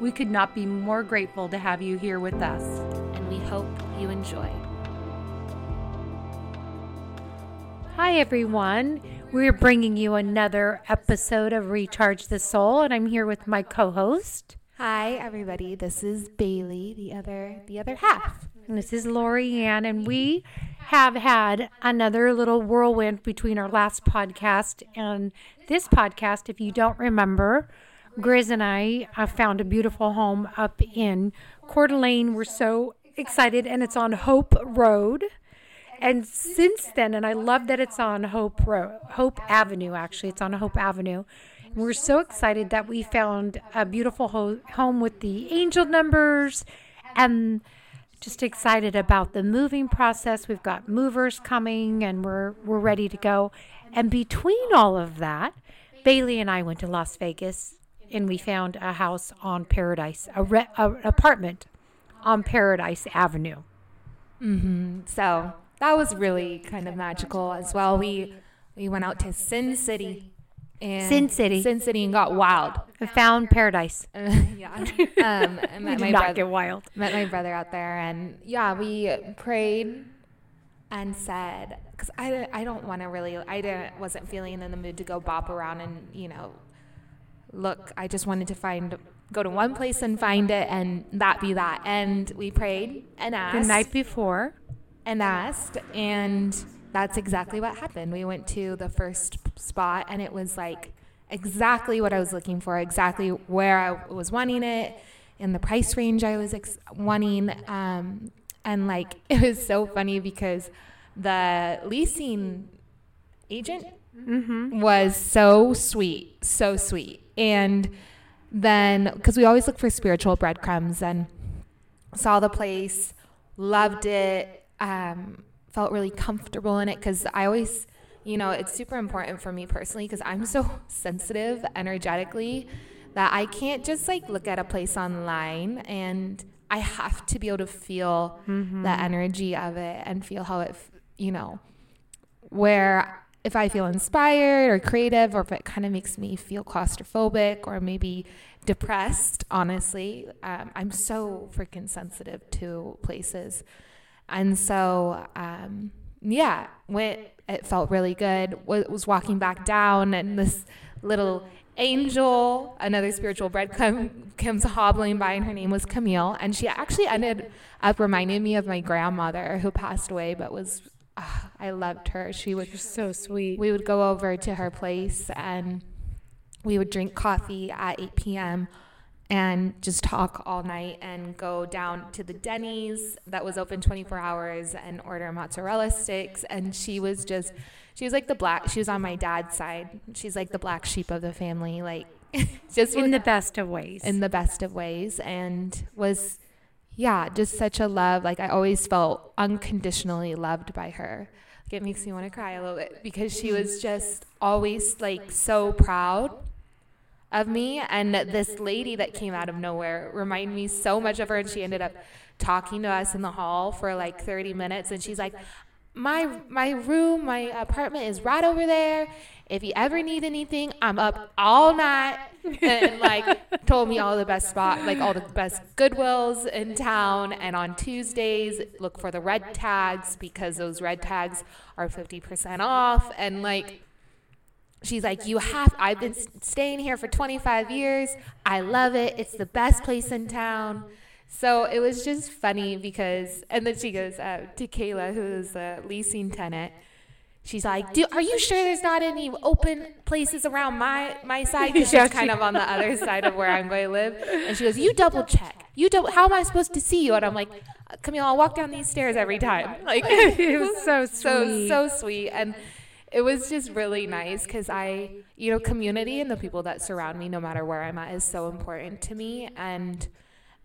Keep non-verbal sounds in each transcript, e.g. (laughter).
We could not be more grateful to have you here with us. And we hope you enjoy. Hi, everyone. We're bringing you another episode of Recharge the Soul, and I'm here with my co host. Hi, everybody. This is Bailey, the other the other half. And this is Lori Ann, and we have had another little whirlwind between our last podcast and this podcast. If you don't remember, Grizz and I uh, found a beautiful home up in Coeur d'Alene. We're so excited, and it's on Hope Road. And since then, and I love that it's on Hope Road, Hope Avenue. Actually, it's on Hope Avenue. We're so excited that we found a beautiful ho- home with the angel numbers, and just excited about the moving process. We've got movers coming, and we're we're ready to go. And between all of that, Bailey and I went to Las Vegas and we found a house on Paradise, a, re- a apartment on Paradise Avenue. Mm-hmm. So that was really kind of magical as well. We we went out to Sin City. And Sin City. Sin City and got wild. I found paradise. Uh, (laughs) yeah. Um, (laughs) I met did my not brother, get wild. Met my brother out there, and yeah, we prayed and said, because I, I don't want to really, I didn't, wasn't feeling in the mood to go bop around and, you know, look, I just wanted to find, go to one place and find it and that be that. And we prayed and asked. The night before. And asked. And that's exactly what happened. We went to the first spot and it was like exactly what I was looking for, exactly where I was wanting it, in the price range I was ex- wanting. Um, and like, (laughs) it was so funny because the leasing agent mm-hmm. was so sweet, so sweet. And then, because we always look for spiritual breadcrumbs and saw the place, loved it, um, felt really comfortable in it because I always, you know, it's super important for me personally because I'm so (laughs) sensitive energetically that I can't just like look at a place online and I have to be able to feel mm-hmm. the energy of it and feel how it, you know, where if I feel inspired or creative, or if it kind of makes me feel claustrophobic or maybe depressed, honestly, um, I'm so freaking sensitive to places. And so, um, yeah, went, it felt really good. Was walking back down, and this little angel, another spiritual breadcrumb, comes hobbling by, and her name was Camille. And she actually ended up reminding me of my grandmother who passed away, but was oh, (sighs) I loved her. She was so sweet. We would go over to her place and we would drink coffee at 8 p.m. and just talk all night and go down to the Denny's that was open 24 hours and order mozzarella sticks. And she was just, she was like the black, she was on my dad's side. She's like the black sheep of the family, like (laughs) just in the best of ways. In the best of ways. And was, yeah, just such a love. Like I always felt unconditionally loved by her. Like it makes me want to cry a little bit because she was just always like so proud of me. And this lady that came out of nowhere reminded me so much of her. And she ended up talking to us in the hall for like 30 minutes. And she's like, my my room, my apartment is right over there. If you ever need anything, I'm up all night. And like told me all the best spot, like all the best Goodwills in town. And on Tuesdays, look for the red tags because those red tags are 50% off. And like she's like, you have. I've been staying here for 25 years. I love it. It's the best place in town. So it was just funny because, and then she goes uh, to Kayla, who is the leasing tenant. She's like, Do, "Are you sure there's not any open places around my my side? Because (laughs) she's kind of on the other (laughs) side of where I'm going to live." And she goes, "You double check. You double. How am I supposed to see you?" And I'm like, "Camille, I'll walk down these stairs every time." (laughs) Like it was so sweet, so so sweet, and it was just really nice because I, you know, community and the people that surround me, no matter where I'm at, is so important to me, and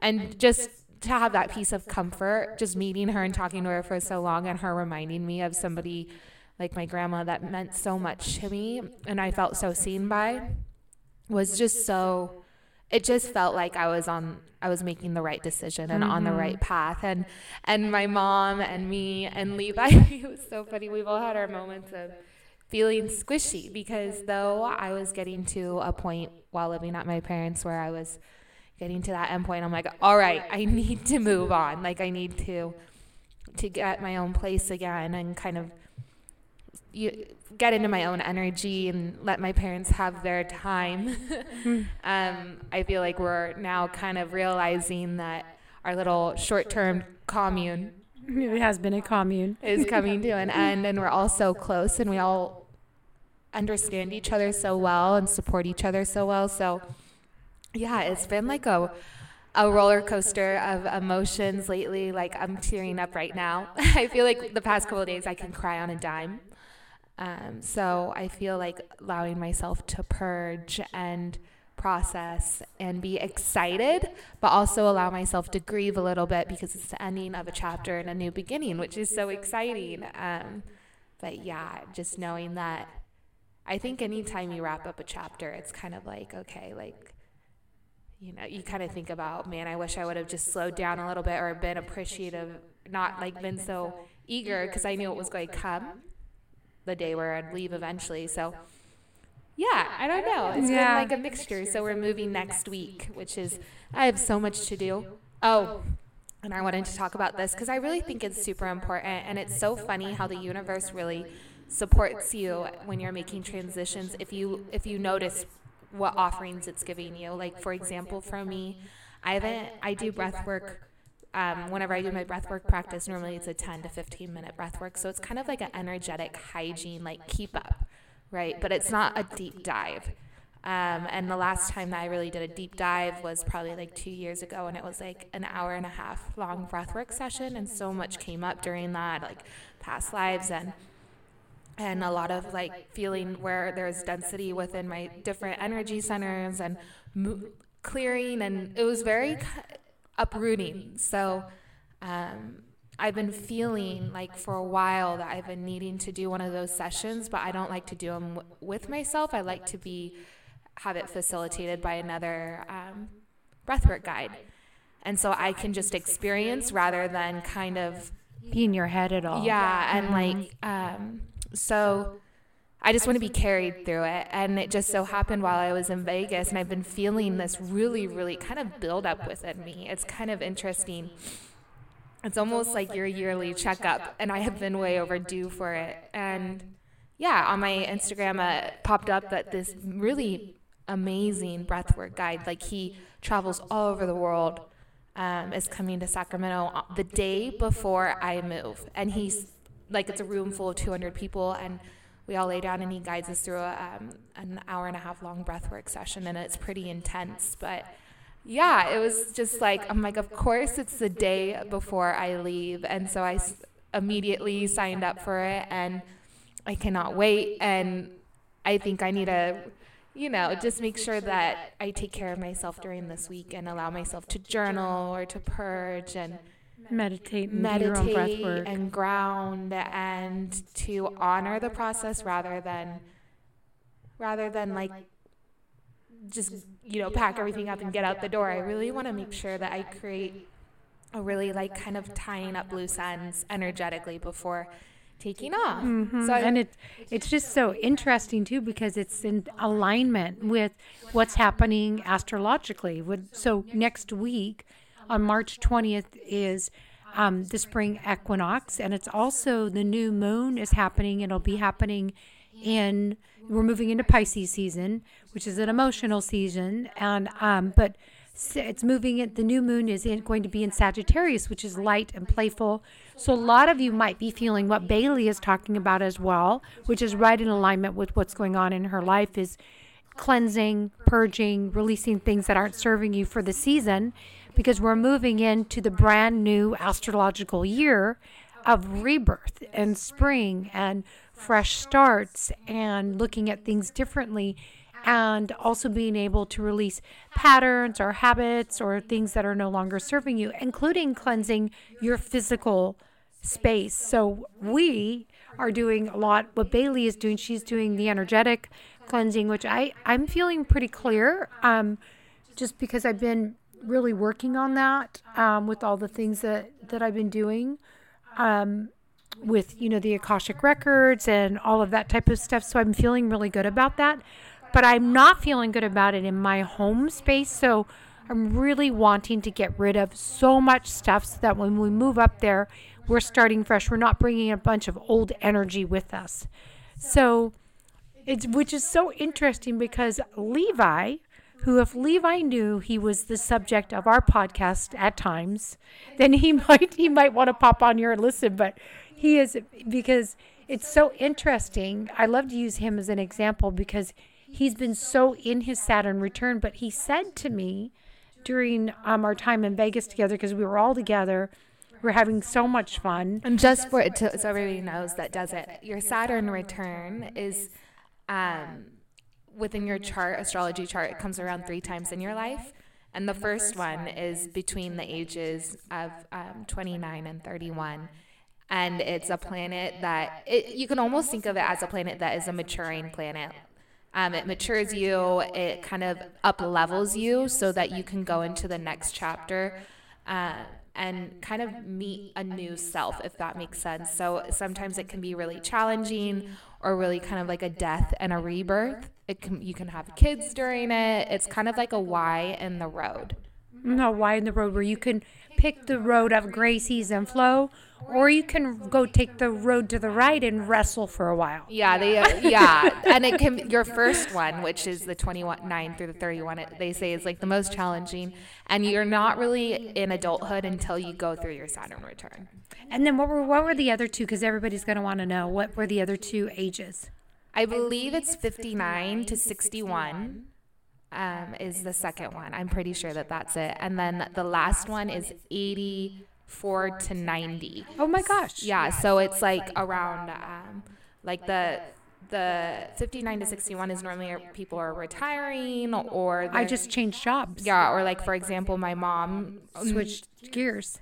and just to have that piece of comfort, just meeting her and talking to her for so long, and her reminding me of somebody like my grandma that meant so much to me, and I felt so seen by, was just so. It just felt like I was on. I was making the right decision and mm-hmm. on the mm-hmm. right path, and and my mom and me and Levi. (laughs) it was so funny. We've all had our moments of feeling squishy because though I was getting to a point while living at my parents where I was getting to that end point, I'm like, all right, I need to move on. Like I need to to get my own place again and kind of you, get into my own energy and let my parents have their time. (laughs) um, I feel like we're now kind of realizing that our little short-term commune it has been a commune. is coming to an end and we're all so close and we all understand each other so well and support each other so well. So yeah it's been like a a roller coaster of emotions lately. Like i'm tearing up right now. (laughs) I feel like the past couple days i can cry on a dime um, so i feel like allowing myself to purge and process and be excited, but also allow myself to grieve a little bit because it's the ending of a chapter and a new beginning, which is so exciting. Um, but yeah, just knowing that I think anytime you wrap up a chapter, it's kind of like, okay, like, you know, you kind of think about, man, I wish I would have just slowed down a little bit or been appreciative, not like been so eager because I knew it was going to come the day where I'd leave eventually. So, yeah, I don't know. It's yeah. been like a mixture. So we're moving next week, which is I have so much to do. Oh, and I wanted to talk about this because I really think it's super important, and it's so funny how the universe really supports you when you're making transitions. If you if you notice what offerings it's giving you, like for example, for me, I haven't I do breath work. Um, whenever I do my breath work practice, normally it's a 10 to 15 minute breath work. So it's kind of like an energetic hygiene, like keep up right? But it's not a deep dive. Um, and the last time that I really did a deep dive was probably like two years ago, and it was like an hour and a half long breathwork session, and so much came up during that, like past lives and and a lot of like feeling where there's density within my different energy centers and mo- clearing, and it was very uprooting. So. Um, I've been feeling like for a while that I've been needing to do one of those sessions, but I don't like to do them w- with myself. I like to be have it facilitated by another um, breathwork guide, and so I can just experience rather than kind of be in your head at all. Yeah, and like um, so. I just want to be carried through it. And it just so happened while I was in Vegas, and I've been feeling this really, really kind of build up within me. It's kind of interesting it's almost like your yearly checkup, and I have been way overdue for it. And yeah, on my Instagram, uh, it popped up that this really amazing breathwork guide, like he travels all over the world, um, is coming to Sacramento the day before I move. And he's like, it's a room full of 200 people, and we all lay down and he guides us through a, um, an hour and a half long breathwork session, and it's pretty intense, but yeah, it was just like, I'm like, of course it's the day before I leave. And so I immediately signed up for it and I cannot wait. And I think I need to, you know, just make sure that I take care of myself during this week and allow myself to journal or to purge and meditate and meditate and ground and to honor the process rather than rather than like just you know pack everything up and get out the door. I really want to make sure that I create a really like kind of tying up loose ends energetically before taking off. Mm-hmm. So and it it's just so interesting too because it's in alignment with what's happening astrologically. Would so next week on March 20th is um, the spring equinox, and it's also the new moon is happening. It'll be happening in we're moving into Pisces season, which is an emotional season, and um, but it's moving it. The new moon is in, going to be in Sagittarius, which is light and playful. So a lot of you might be feeling what Bailey is talking about as well, which is right in alignment with what's going on in her life. Is cleansing, purging, releasing things that aren't serving you for the season, because we're moving into the brand new astrological year of rebirth and spring and fresh starts and looking at things differently. and also being able to release patterns or habits or things that are no longer serving you, including cleansing your physical space. So we are doing a lot. What Bailey is doing, she's doing the energetic cleansing, which I I'm feeling pretty clear. Um, just because I've been really working on that um, with all the things that that I've been doing. Um, with you know the akashic records and all of that type of stuff. So i'm feeling really good about that. But i'm not feeling good about it in my home space. So i'm really wanting to get rid of so much stuff so that when we move up there we're starting fresh. We're not bringing a bunch of old energy with us. So it's which is so interesting because levi who if levi knew he was the subject of our podcast at times then he (laughs) might he might want to pop on here and listen but he is because it's so interesting. I love to use him as an example because he's been so in his Saturn return. But he said to me during um, our time in Vegas together, because we were all together, we're having so much fun. And just for it to, so everybody knows that does it, your Saturn return is um, within your chart, astrology chart, it comes around three times in your life. And the first one is between the ages of um, 29 and 31 and it's a planet that it, you can almost think of it as a planet that is a maturing planet. Um, it matures you, it kind of up levels you so that you can go into the next chapter. uh, and kind of meet a new self, if that makes sense. So sometimes it can be really challenging or really kind of like a death and a rebirth. It can, you can have kids during it. It's kind of like a Y in the road. No, Y in the road where you can pick the road of grace, ease, and flow, or you can go take the road to the right and wrestle for a while. Yeah, they uh, yeah, (laughs) and it can your first one, which is the 29 through the 31, it, they say is like the most challenging and you're not really in adulthood until you go through your Saturn return. And then what were what were the other two cuz everybody's going to want to know what were the other two ages? I believe it's 59 to 61. Um, is the second one. I'm pretty sure that that's it. And then the last one is 84 to 90. Oh my gosh. Yeah, so it's like around um, like the the 59 to 61 is normally people are retiring or I just changed jobs. Yeah, or like for example, my mom switched gears.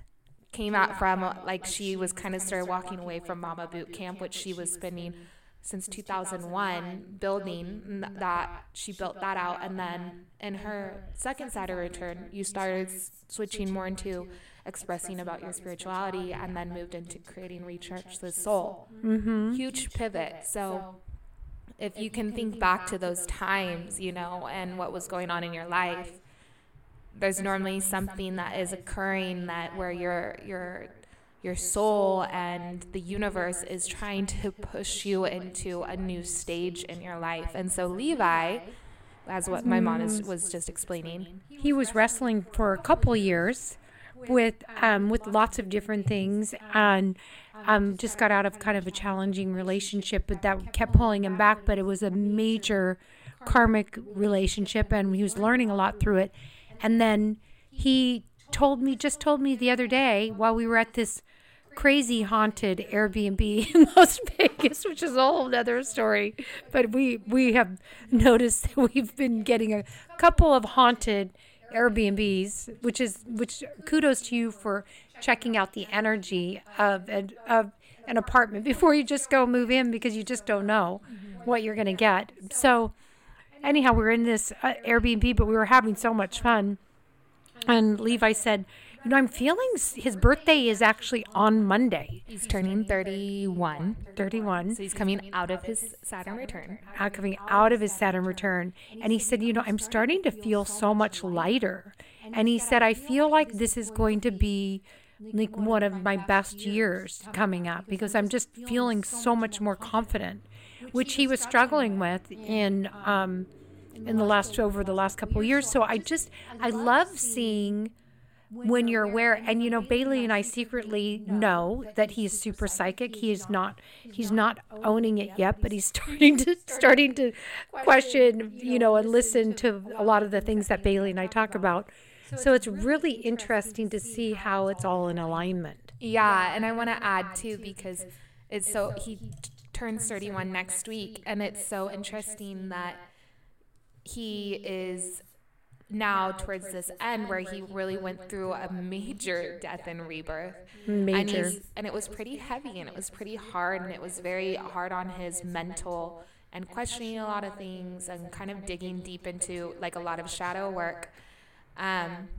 Came out from like she was kind of started walking away from Mama Boot Camp, which she was spending since 2001 building that she built that out and then in her second Saturn return you started switching more into expressing about your spirituality and then moved into creating Recharge the Soul. Mm-hmm. Huge pivot. So if you can think back to those times, you know, and what was going on in your life, there's normally something that is occurring that where your your your soul and the universe is trying to push you into a new stage in your life. And so Levi, as what my mom is, was just explaining, he was wrestling for a couple years with um, with lots of different things and um, just got out of kind of a challenging relationship but that kept pulling him back but it was a major karmic relationship and he was learning a lot through it and then he told me just told me the other day while we were at this crazy haunted Airbnb (laughs) in Las Vegas, which is a whole other story. But we we have noticed that we've been getting a couple of haunted Airbnbs, which is which kudos to you for checking out the energy of an, of an apartment before you just go move in because you just don't know what you're going to get. So anyhow, we are in this uh, Airbnb, but we were having so much fun. And Levi said, you know, I'm feeling his birthday is actually on Monday. He's turning 31. 31. So he's coming out of his Saturn return. Uh, coming out of his Saturn return. And he said, you know, I'm starting to feel so much lighter. And he said, I feel like this is going to be like one of my best years coming up because I'm just feeling so much more confident, which he was struggling with in um, in the last over the last couple of years. So I just I love seeing when you're aware and you know Bailey and I secretly know that he's super psychic. he is not he's not owning it yet but he's (laughs) starting to starting to question you know and listen to a lot of the things that Bailey and I talk about. so it's really interesting to see how it's all in alignment. yeah and I want to add too because it's so he turns 31 next week and it's so interesting that he is now towards this end where he really went through a major death and rebirth. Major. And, and it was pretty heavy and it was pretty hard and it was very hard on his mental and questioning a lot of things and kind of digging deep into like a lot of shadow work. Um,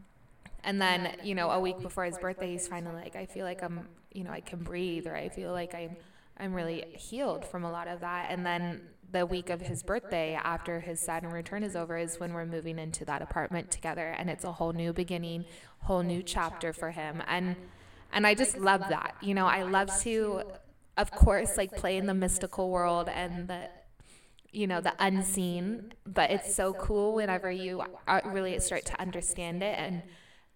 and then, you know, a week before his birthday, he's finally like, I feel like I'm, you know, I can breathe or I feel like I'm, I'm really healed from a lot of that. And then the week of his birthday, after his Saturn return is over, is when we're moving into that apartment together, and it's a whole new beginning, whole new chapter for him. And and I just love that. You know, I love to, of course, like play in the mystical world and the you know the unseen but it's so cool whenever you uh, really start to understand it and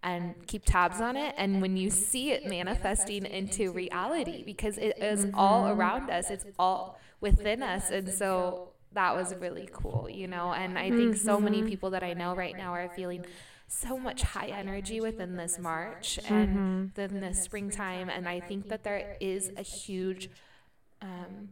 and keep tabs on it and when you see it manifesting into reality because it is all around us it's all within us. And so that was really cool, you know. And I think so many people that I know right now are feeling so much high energy within this March and then this springtime. And I think that there is a huge um,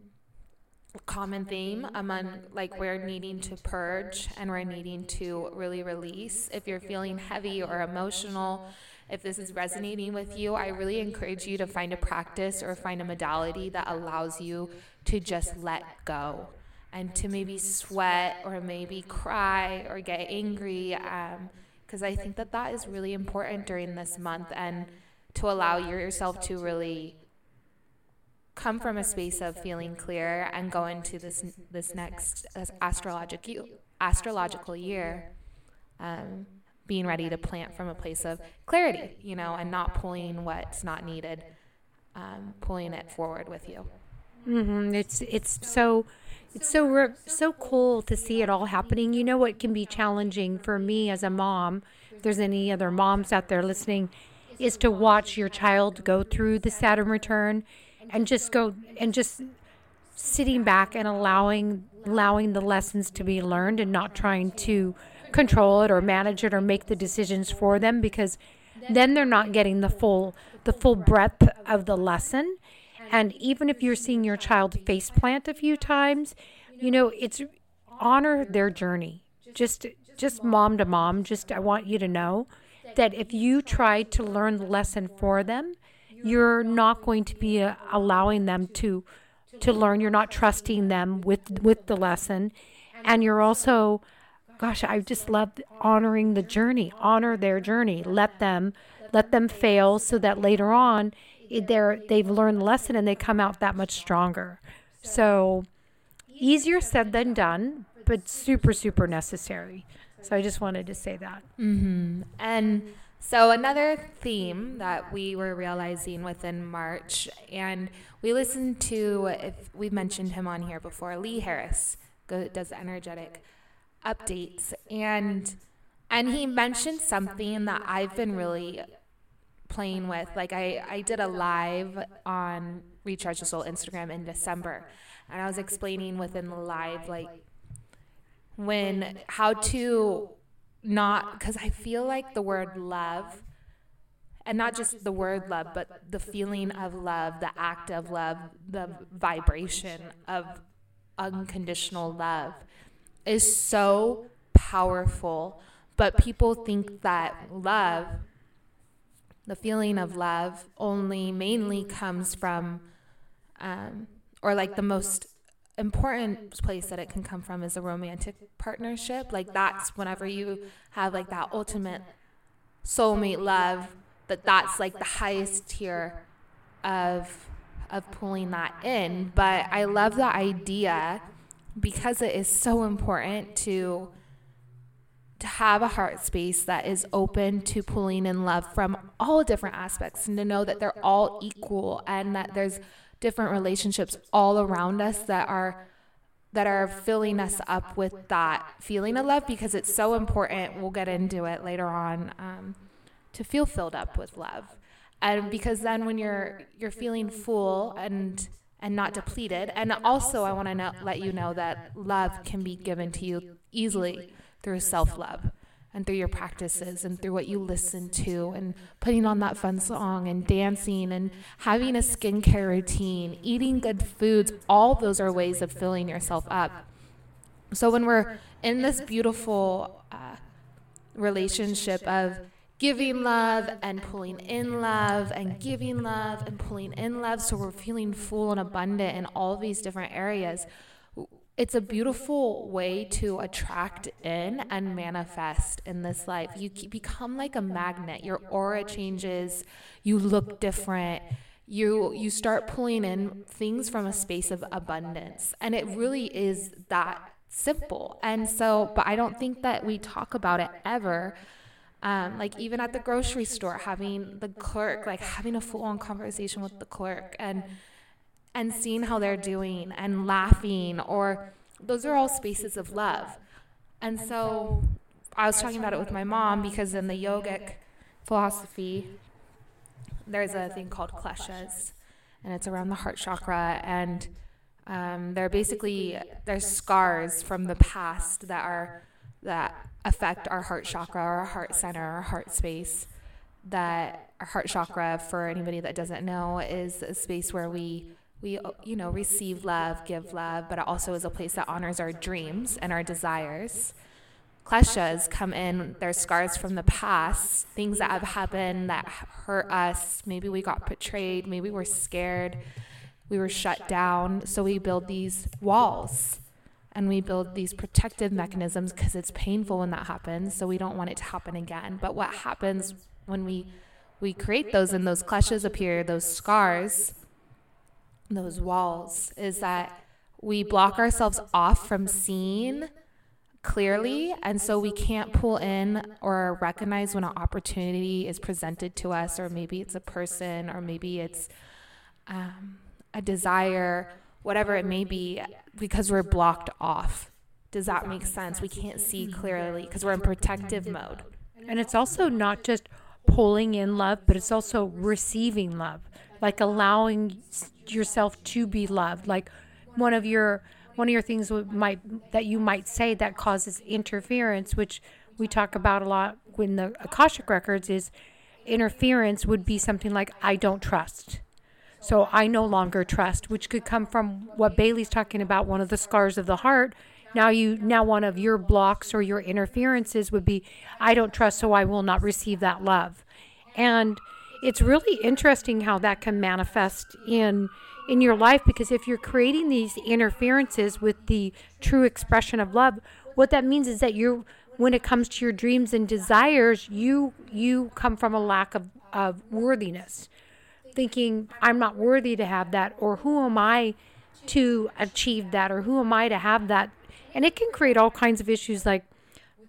common theme among like we're needing to purge and we're needing to really release. If you're feeling heavy or emotional, if this is resonating with you, I really encourage you to find a practice or find a modality that allows you to just let go and to maybe sweat or maybe cry or get angry. Because um, I think that that is really important during this month and to allow yourself to really come from a space of feeling clear and go into this this next astrological astrological year um, being ready to plant from a place of clarity you know and not pulling what's not needed um, pulling it forward with you Mm-hmm. It's it's so it's so re- so cool to see it all happening. You know what can be challenging for me as a mom. If there's any other moms out there listening, is to watch your child go through the Saturn return, and just go and just sitting back and allowing allowing the lessons to be learned and not trying to control it or manage it or make the decisions for them because then they're not getting the full the full breadth of the lesson and even if you're seeing your child face plant a few times, you know, it's honor their journey. Just just mom to mom, just I want you to know that if you try to learn the lesson for them, you're not going to be uh, allowing them to to learn. You're not trusting them with with the lesson, and you're also, gosh, I just love honoring the journey. Honor their journey. Let them let them fail so that later on they're they've learned the lesson and they come out that much stronger. So easier said than done, but super super necessary. So I just wanted to say that. Mm-hmm. And so another theme that we were realizing within March, and we listened to if we've mentioned him on here before, Lee Harris does energetic updates, and and he mentioned something that I've been really playing with. Like I, I did a live on Recharge the Soul Instagram in December, and I was explaining within the live like when how to not because I feel like the word love and not just the word love, but the feeling of love, the act of love, the vibration of unconditional love is so powerful. But people think that love the feeling of love only mainly comes from, um, or like the most important place that it can come from is a romantic partnership. Like that's whenever you have like that ultimate soulmate love, that that's like the highest tier of of pulling that in. But I love the idea because it is so important to to have a heart space that is open to pulling in love from all different aspects and to know that they're all equal and that there's different relationships all around us that are that are filling us up with that feeling of love because it's so important we'll get into it later on um, to feel filled up with love. And because then when you're you're feeling full and and not depleted and also i want to let you know that love can be given to you easily through self love and through your practices and through what you listen to and putting on that fun song and dancing and having a skincare routine, eating good foods, all those are ways of filling yourself up. So when we're in this beautiful uh, relationship of giving love and pulling in love and giving love and pulling in love, so we're feeling full and abundant in all these different areas. It's a beautiful way to attract in and manifest in this life. You become like a magnet. Your aura changes. You look different you you start pulling in things from a space of abundance and it really is that simple and so but i don't think that we talk about it ever um, like even at the grocery store having the clerk like having a full-on conversation with the clerk and and seeing how they're doing and laughing or those are all spaces of love. and so i was talking about it with my mom because in the yogic philosophy there's a thing called kleshas, and it's around the heart chakra, and um, they're basically there's scars from the past that are that affect our heart chakra, our heart center, our heart space. That our heart chakra, for anybody that doesn't know, is a space where we we uh, you know receive love, give love, but it also is a place that honors our dreams and our desires kleshas come in, there's scars from the past, things that have happened that hurt us. Maybe we got betrayed, maybe we're scared, we were shut down. So we build these walls and we build these protective mechanisms because it's painful when that happens. So we don't want it to happen again. But what happens when we we create those and those kleshas appear, those scars, those walls, is that we block ourselves off from seeing clearly. And so we can't pull in or recognize when an opportunity is presented to us, or maybe it's a person, or maybe it's um, a desire, whatever it may be, because we're blocked off. Does that make sense? We can't see clearly because we're in protective mode. And it's also not just pulling in love, but it's also receiving love, like allowing yourself to be loved. Like one of your one of your things might that you might say that causes interference, which we talk about a lot when the Akashic records is interference would be something like I don't trust. So I no longer trust, which could come from what Bailey's talking about, one of the scars of the heart. Now you now one of your blocks or your interferences would be I don't trust, so I will not receive that love. And it's really interesting how that can manifest in in your life because if you're creating these interferences with the true expression of love, what that means is that you're when it comes to your dreams and desires, you you come from a lack of, of worthiness. Thinking I'm not worthy to have that or who am I to achieve that or who am I to have that? And it can create all kinds of issues like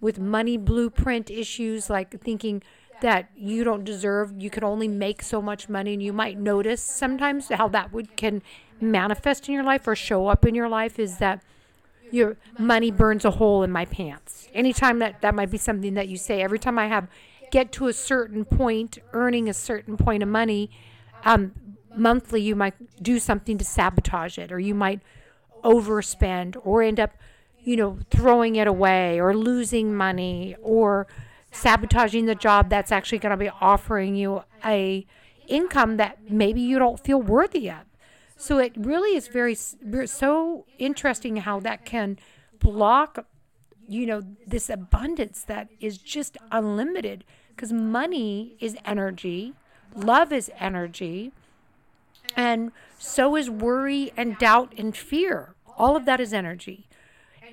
with money blueprint issues like thinking that you don't deserve. You can only make so much money, and you might notice sometimes how that would can manifest in your life or show up in your life is that your money burns a hole in my pants. Anytime that that might be something that you say. Every time I have get to a certain point, earning a certain point of money, um, monthly, you might do something to sabotage it, or you might overspend, or end up, you know, throwing it away, or losing money, or sabotaging the job that's actually going to be offering you a income that maybe you don't feel worthy of. So it really is very so interesting how that can block you know this abundance that is just unlimited because money is energy, love is energy, and so is worry and doubt and fear. All of that is energy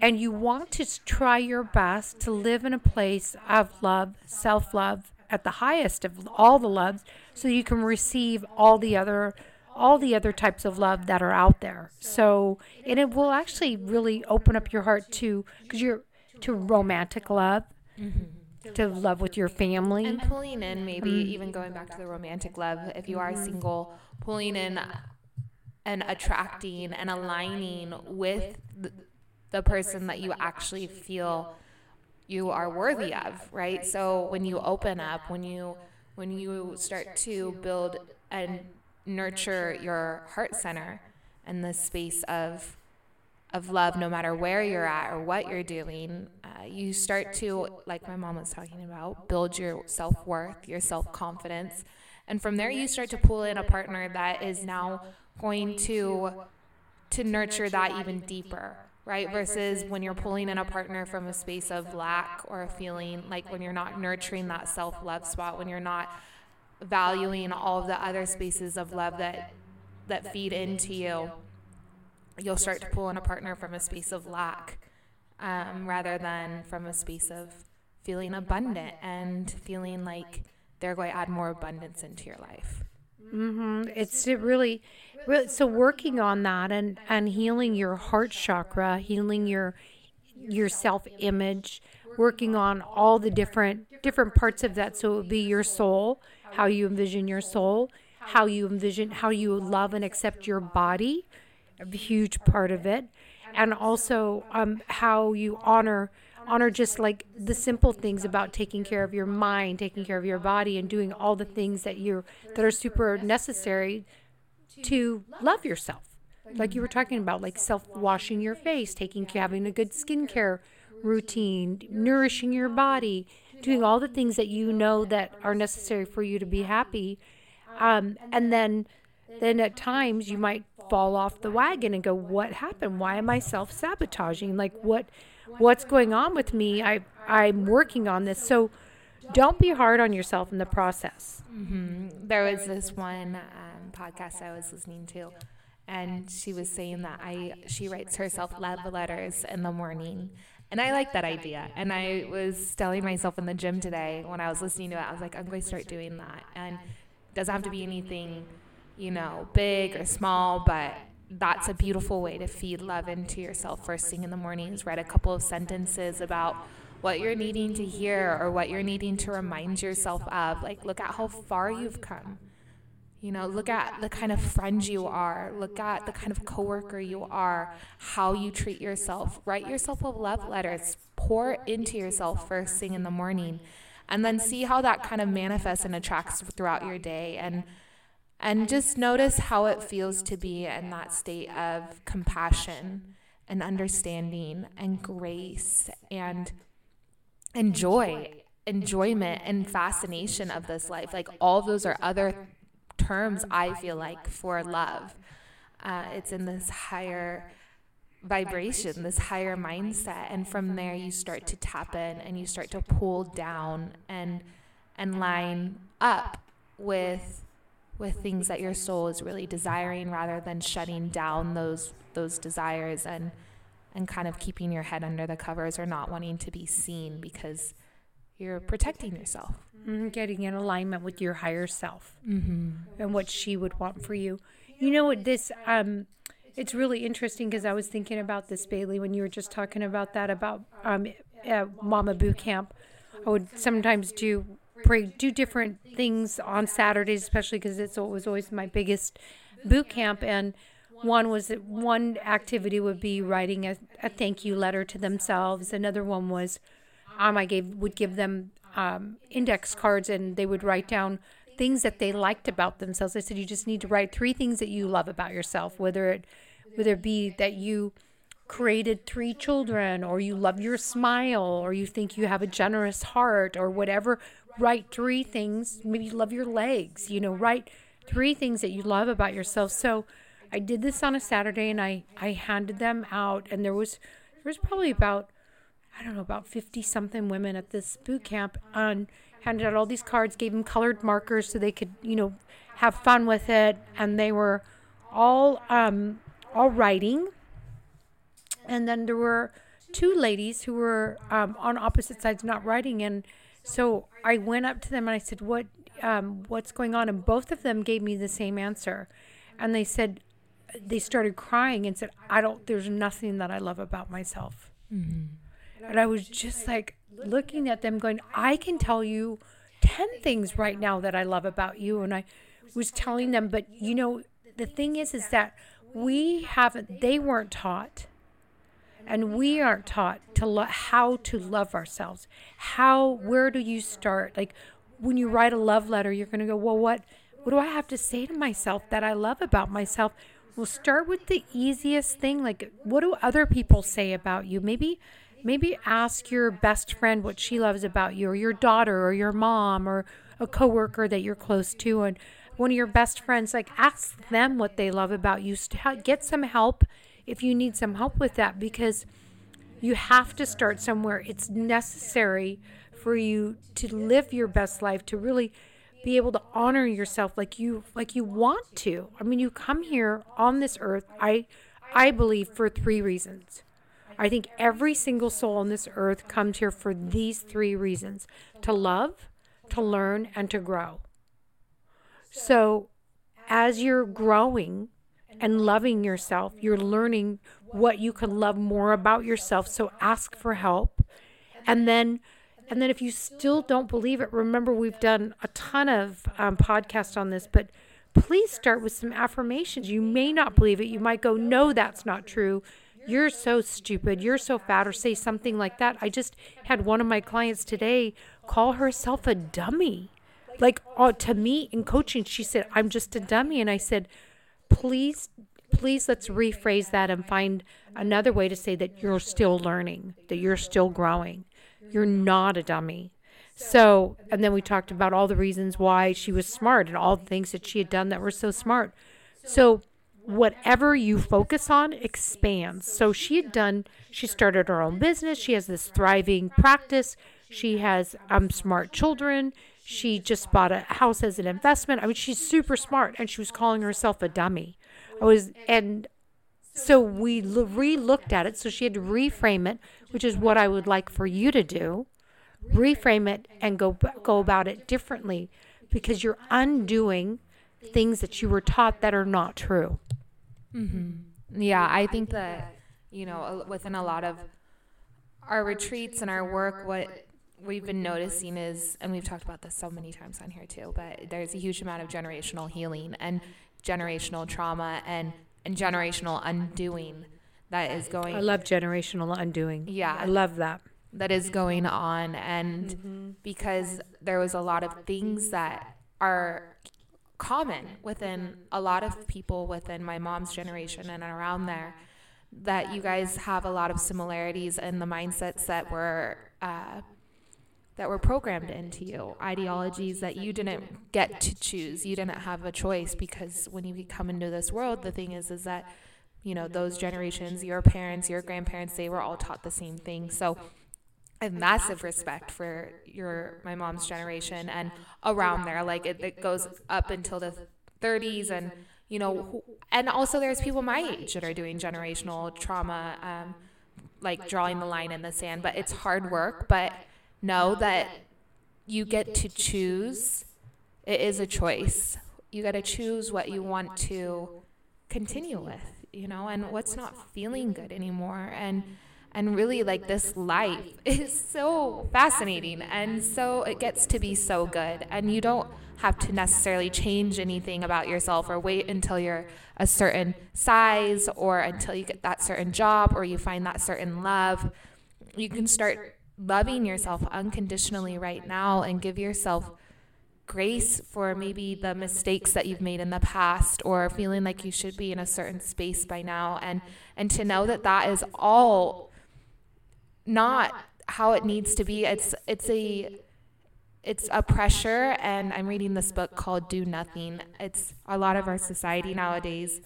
and you want to try your best to live in a place of love, self love at the highest of all the loves so you can receive all the other all the other types of love that are out there. So, and it will actually really open up your heart to cuz you're to romantic love. Mm-hmm. To love with your family. And pulling in, maybe mm-hmm. even going back to the romantic love, if you are single, pulling in and attracting and aligning with the, person that you actually feel you are worthy of, right? So when you open up, when you when you start to build and nurture your heart center and the space of of love, no matter where you're at or what you're doing, uh, you start to, like my mom was talking about, build your self worth, your self confidence, and from there you start to pull in a partner that is now going to to nurture that even deeper right? Versus when you're pulling in a partner from a space of lack or a feeling like when you're not nurturing that self love spot, when you're not valuing all of the other spaces of love that that feed into you, you'll start to pull in a partner from a space of lack um, rather than from a space of feeling abundant and feeling like they're going to add more abundance into your life. Mm-hmm. It's it really, really, so working on that and and healing your heart chakra, healing your your self image, working on all the different different parts of that. So it would be your soul, how you envision your soul, how you envision how you love and accept your body, a huge part of it, and also um, how you honor honor just like the simple things about taking care of your mind, taking care of your body, and doing all the things that you that are super necessary to love yourself. Like you were talking about, like self washing your face, taking having a good skincare routine, nourishing your body, doing all the things that you know that are necessary for you to be happy. Um, and then, then at times you might fall off the wagon and go, "What happened? Why am I self sabotaging? Like what?" what's going on with me. I I'm working on this. So don't be hard on yourself in the process. Mm-hmm. There was this one um, podcast I was listening to, and she was saying that I she writes herself love letters in the morning. And I like that idea. And I was telling myself in the gym today when I was listening to it, I was like, I'm going to start doing that. And it doesn't have to be anything, you know, big or small, but that's a beautiful way to feed love into yourself first thing in the mornings. Write a couple of sentences about what you're needing to hear or what you're needing to remind yourself of. Like, look at how far you've come. You know, look at the kind of friend you are. Look at the kind of coworker you are, how you treat yourself. Write yourself a love letter. Pour into yourself first thing in the morning. And then see how that kind of manifests and attracts throughout your day. And and just notice how it feels to be in that state of compassion and understanding and grace and enjoy enjoyment and fascination of this life. like all those are other terms i feel like for love. uh, it's in this higher vibration this higher mindset. and from there you start to tap in and you start to pull down and and line up with with things that your soul is really desiring rather than shutting down those those desires. And and kind of keeping your head under the covers or not wanting to be seen because you're protecting yourself mm-hmm. getting in alignment with your higher self mm-hmm. and what she would want for you you know what this um it's really interesting because i was thinking about this bailey when you were just talking about that about um uh, mama boot camp i would sometimes do pray, do different things on Saturdays, especially because it's was always my biggest boot camp. And one was that one activity would be writing a, a thank you letter to themselves. Another one was um, I gave would give them um, index cards and they would write down things that they liked about themselves. I said you just need to write three things that you love about yourself, whether it whether it be that you created three children or you love your smile or you think you have a generous heart or whatever write three things. Maybe you love your legs, you know, write three things that you love about yourself. So I did this on a Saturday and I, I handed them out and there was there was probably about I don't know, about fifty something women at this boot camp and handed out all these cards, gave them colored markers so they could, you know, have fun with it. And they were all um all writing. And then there were two ladies who were um, on opposite sides not writing and so I went up to them and I said, "What, um, what's going on?" And both of them gave me the same answer, and they said, they started crying and said, "I don't. There's nothing that I love about myself." Mm-hmm. And I was just like looking at them, going, "I can tell you ten things right now that I love about you," and I was telling them, but you know, the thing is, is that we haven't. They weren't taught and we aren't taught to lo- how to love ourselves how where do you start like when you write a love letter you're going to go well what what do i have to say to myself that i love about myself well start with the easiest thing like what do other people say about you maybe maybe ask your best friend what she loves about you or your daughter or your mom or a coworker that you're close to and one of your best friends like ask them what they love about you get some help if you need some help with that because you have to start somewhere. It's necessary for you to live your best life, to really be able to honor yourself like you like you want to. I mean, you come here on this earth, I I believe for three reasons. I think every single soul on this earth comes here for these three reasons to love, to learn, and to grow. So, as you're growing and loving yourself, you're learning what you can love more about yourself. So, ask for help. And then, and then if you still don't believe it, remember we've done a ton of um, podcasts on this, but please start with some affirmations. You may not believe it. You might go, no, that's not true you're so stupid, you're so fat, or say something like that. I just had one of my clients today call herself a dummy. Like uh, to me in coaching, she said, I'm just a dummy. And I said, please, please let's rephrase that and find another way to say that you're still learning, that you're still growing. You're not a dummy. So, and then we talked about all the reasons why she was smart and all the things that she had done that were so smart. So, whatever you focus on expands. So she had done, she started her own business. She has this thriving practice. She has um, smart children. She just bought a house as an investment. I mean, she's super smart and she was calling herself a dummy. I was, and so we re looked at it. So she had to reframe it, which is what I would like for you to do. Reframe it and go, go about it differently because you're undoing things that you were taught that are not true. Mm-hmm. Yeah, I think that, you know, within a lot of our retreats and our work, what we've been noticing is, and we've talked about this so many times on here too, but there's a huge amount of generational healing and generational trauma and, and generational undoing that is going. I love generational undoing. Yeah. I love that. That is going on. And mm-hmm. because there was a lot of things that are common within a lot of people within my mom's generation and around there that you guys have a lot of similarities in the mindsets that were uh, that were programmed into you ideologies that you didn't get to choose you didn't have a choice because when you come into this world the thing is is that you know those generations your parents your grandparents they were all taught the same thing so I have massive respect for your my mom's generation and around there. Like it, it goes up until the 30s, and you know, and also there's people my age that are doing generational trauma, um, like drawing the line in the sand. But it's hard work. But know that you get to choose. It is a choice. You got to choose what you want to continue with, you know, and what's not feeling good anymore, and and really like this life (laughs) is (laughs) so fascinating and so it gets to be so good. And you don't have to necessarily change anything about yourself or wait until you're a certain size or until you get that certain job or you find that certain love. You can start loving yourself unconditionally right now and give yourself grace for maybe the mistakes that you've made in the past or feeling like you should be in a certain space by now and and to know that that is all not how it needs to be. It's it's a it's a pressure and I'm reading this book called Do Nothing. It's a lot of our society nowadays.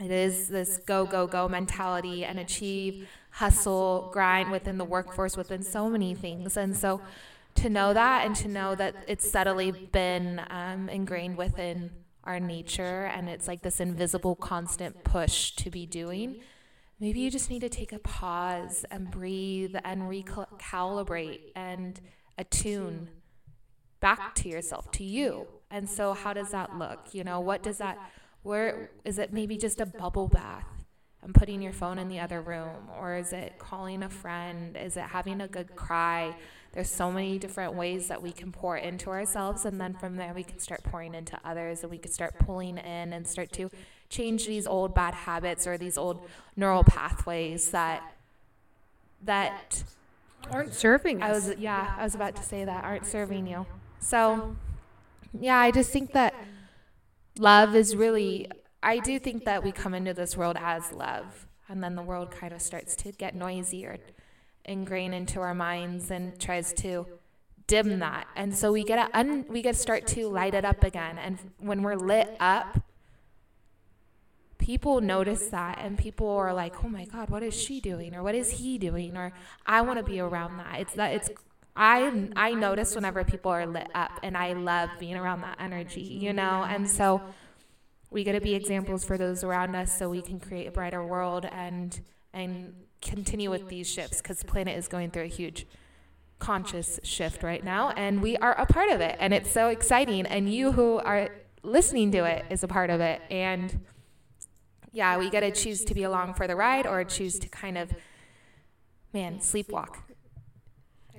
It is this go go go mentality and achieve, hustle, grind within the workforce within so many things. And so to know that and to know that it's subtly been um, ingrained within our nature and it's like this invisible constant push to be doing maybe you just need to take a pause and breathe and recalibrate and attune back to yourself, to you. And so, how does that look? You know, what does that, where is it maybe just a bubble bath? and putting your phone in the other room? Or is it calling a friend? Is it having a good cry? There's so many different ways that we can pour into ourselves. And then from there, we can start pouring into others and we can start pulling in and start to change these old bad habits or these old neural pathways that that aren't serving us. I was yeah, I was about to say that aren't serving you. So yeah, I just think that love is really I do think that we come into this world as love and then the world kind of starts to get noisy or ingrain into our minds and tries to dim that. And so we get to un- we get to start to light it up again and when we're lit up people notice that and people are like, "Oh my god, what is she doing?" or "What is he doing?" or "I want to be around that." It's that it's I I notice whenever people are lit up and I love being around that energy, you know? And so we got to be examples for those around us so we can create a brighter world and and continue with these shifts cuz the planet is going through a huge conscious shift right now and we are a part of it and it's so exciting and you who are listening to it is a part of it and yeah, we got to choose to be along for the ride or choose to kind of man, sleepwalk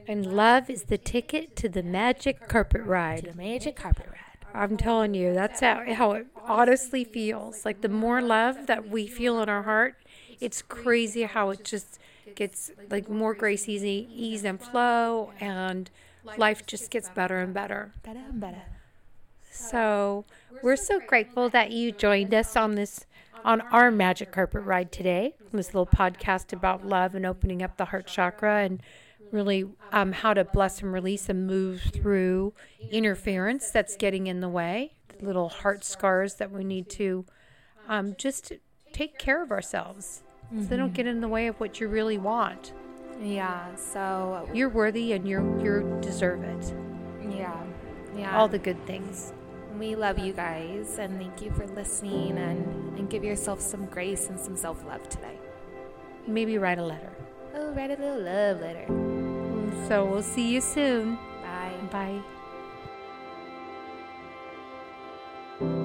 And love is the ticket to the magic carpet ride. the magic carpet ride. I'm telling you, that's how, how it honestly feels. Like the more love that we feel in our heart, it's crazy how it just gets like more grace, easy, ease and flow, and life just gets better and better. Better and better. So we're so grateful that you joined us on this on our magic carpet ride today. This little podcast about love and opening up the heart chakra and really um, how to bless and release and move through interference that's getting in the way, the little heart scars that we need to um, just take care of ourselves so they don't get in the way of what you really want. Yeah, so You're worthy and you're you deserve it. yeah. Yeah. All the good things. we love you guys and thank you for listening and, and give yourself some grace and some self-love today. Maybe write a letter. Oh, write a little love letter. So we'll see you soon. Bye. Bye.